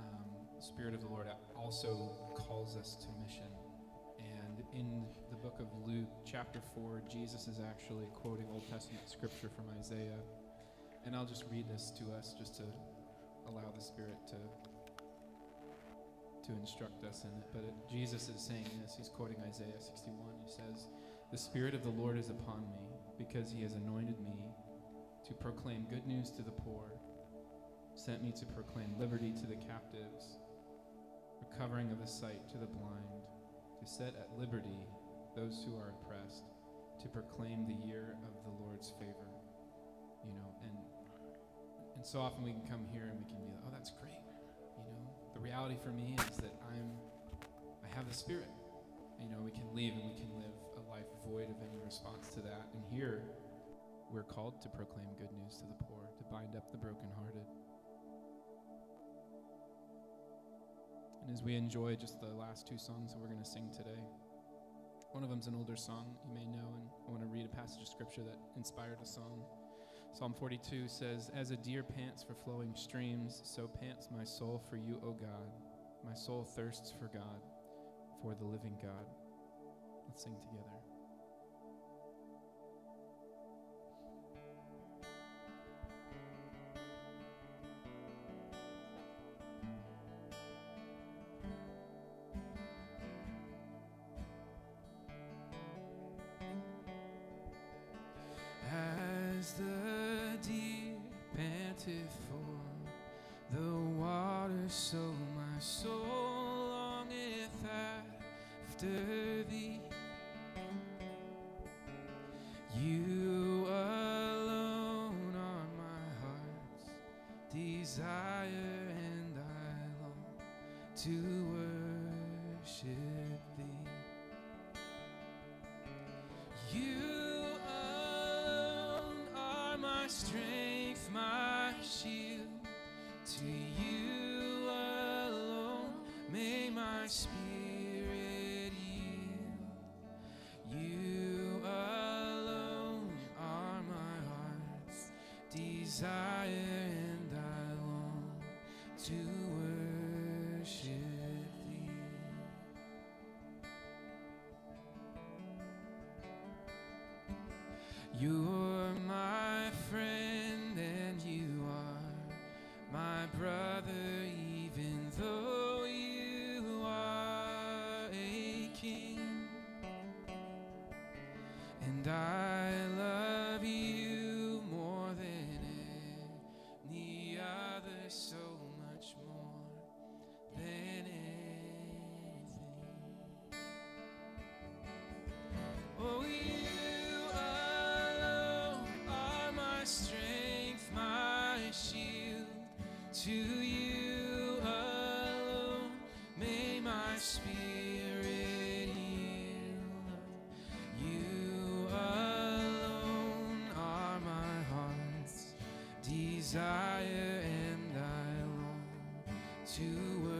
Um, the Spirit of the Lord also calls us to mission and in book of Luke, chapter 4, Jesus is actually quoting Old Testament scripture from Isaiah. And I'll just read this to us just to allow the Spirit to to instruct us in it. But it, Jesus is saying this. He's quoting Isaiah 61. He says, The Spirit of the Lord is upon me because he has anointed me to proclaim good news to the poor, sent me to proclaim liberty to the captives, recovering of the sight to the blind to set at liberty those who are oppressed, to proclaim the year of the Lord's favor. You know, and and so often we can come here and we can be like, oh, that's great. You know, the reality for me is that I'm I have the Spirit. You know, we can leave and we can live a life void of any response to that. And here, we're called to proclaim good news to the poor, to bind up the brokenhearted. And as we enjoy just the last two songs that we're going to sing today, one of them's an older song you may know, and I want to read a passage of scripture that inspired a song. Psalm 42 says, As a deer pants for flowing streams, so pants my soul for you, O God. My soul thirsts for God, for the living God. Let's sing together. For the water, so my soul longeth after thee. You alone are my heart's desire, and I long to worship thee. You alone are my strength, my spirit yield. You alone are my heart's desire, and I long to worship thee. You're desire, and I long to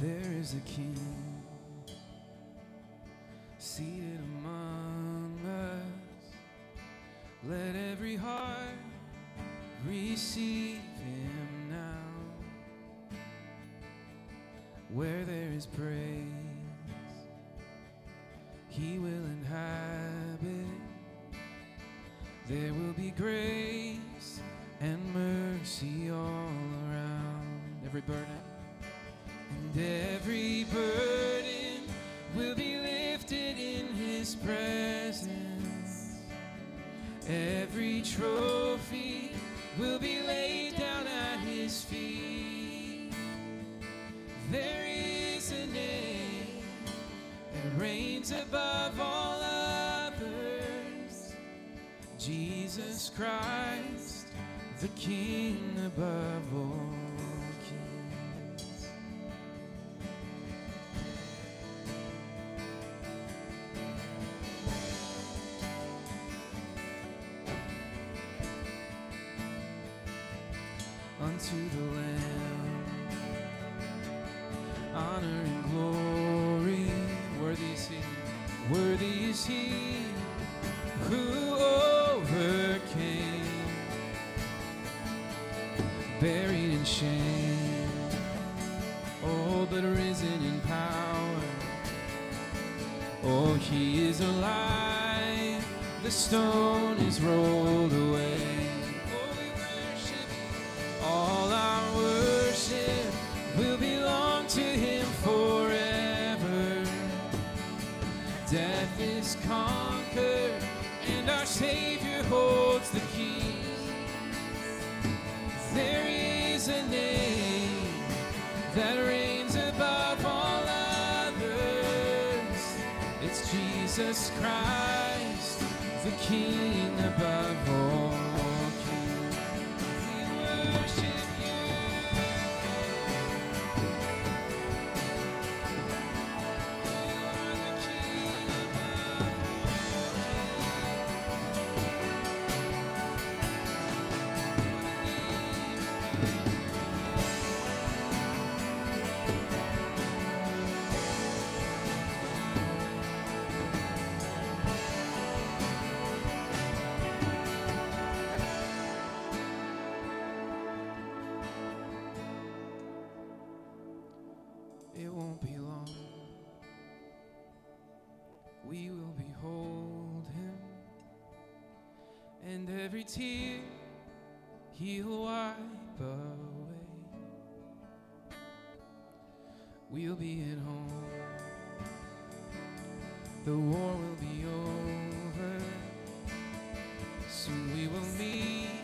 There is a king seated among us. Let every heart receive him now. Where there is praise, he will Jesus Christ, the King above all every tear he'll wipe away. We'll be at home. The war will be over. Soon we will meet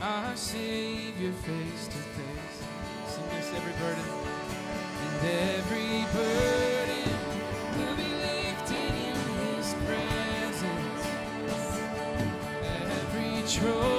our Savior face to face. Sing this, every burden. Every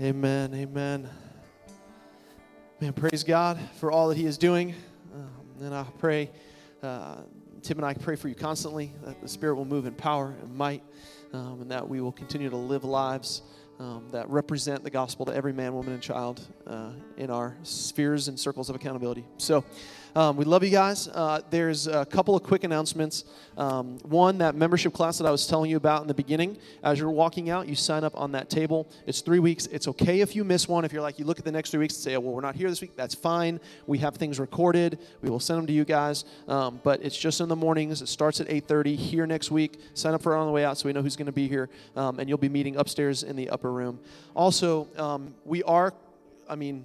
Amen. Amen. Man, praise God for all that He is doing. Um, and I pray, uh, Tim and I pray for you constantly that the Spirit will move in power and might, um, and that we will continue to live lives um, that represent the gospel to every man, woman, and child uh, in our spheres and circles of accountability. So, um, we love you guys. Uh, there's a couple of quick announcements. Um, one, that membership class that I was telling you about in the beginning. As you're walking out, you sign up on that table. It's three weeks. It's okay if you miss one. If you're like, you look at the next three weeks and say, oh, well, we're not here this week, that's fine. We have things recorded. We will send them to you guys. Um, but it's just in the mornings. It starts at 8.30 here next week. Sign up for it on the way out so we know who's going to be here. Um, and you'll be meeting upstairs in the upper room. Also, um, we are, I mean,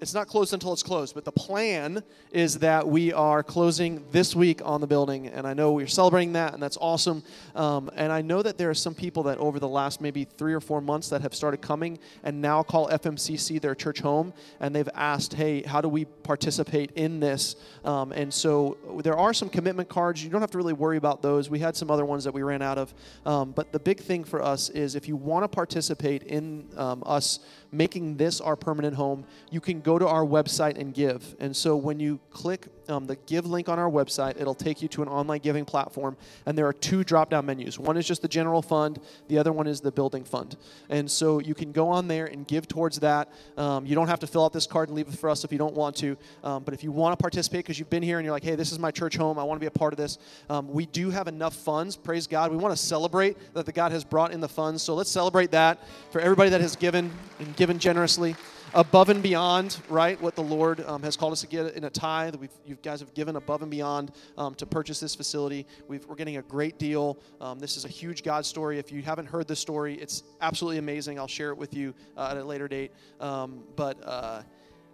it's not closed until it's closed, but the plan is that we are closing this week on the building, and I know we're celebrating that, and that's awesome. Um, and I know that there are some people that over the last maybe three or four months that have started coming and now call FMCC their church home, and they've asked, "Hey, how do we participate in this?" Um, and so there are some commitment cards. You don't have to really worry about those. We had some other ones that we ran out of, um, but the big thing for us is if you want to participate in um, us making this our permanent home, you can to our website and give. And so when you click um, the give link on our website. It'll take you to an online giving platform, and there are two drop down menus. One is just the general fund, the other one is the building fund. And so you can go on there and give towards that. Um, you don't have to fill out this card and leave it for us if you don't want to. Um, but if you want to participate because you've been here and you're like, hey, this is my church home, I want to be a part of this, um, we do have enough funds. Praise God. We want to celebrate that the God has brought in the funds. So let's celebrate that for everybody that has given and given generously above and beyond, right, what the Lord um, has called us to get in a tithe. We've, you guys have given above and beyond um, to purchase this facility. we are getting a great deal. Um, this is a huge God story. If you haven't heard this story, it's absolutely amazing. I'll share it with you uh, at a later date. Um, but uh,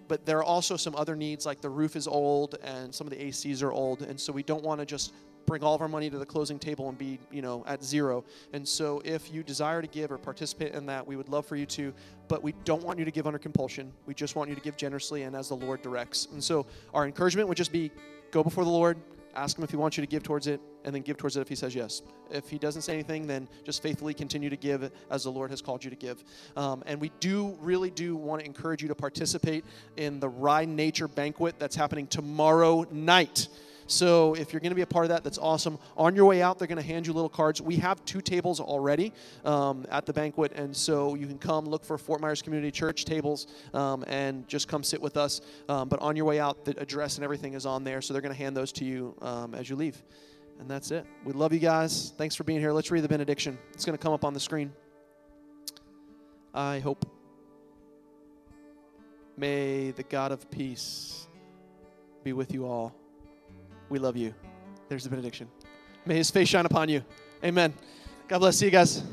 but there are also some other needs like the roof is old and some of the ACs are old and so we don't want to just bring all of our money to the closing table and be, you know, at zero. And so if you desire to give or participate in that, we would love for you to, but we don't want you to give under compulsion. We just want you to give generously and as the Lord directs. And so our encouragement would just be go before the Lord, ask him if he wants you to give towards it, and then give towards it if he says yes. If he doesn't say anything, then just faithfully continue to give as the Lord has called you to give. Um, and we do really do want to encourage you to participate in the Rye Nature Banquet that's happening tomorrow night. So if you're going to be a part of that, that's awesome. On your way out, they're going to hand you little cards. We have two tables already um, at the banquet, and so you can come look for Fort Myers Community Church tables um, and just come sit with us. Um, but on your way out, the address and everything is on there, so they're going to hand those to you um, as you leave. And that's it. We love you guys. Thanks for being here. Let's read the benediction. It's going to come up on the screen. I hope. May the God of peace be with you all. We love you. There's the benediction. May his face shine upon you. Amen. God bless. See you guys.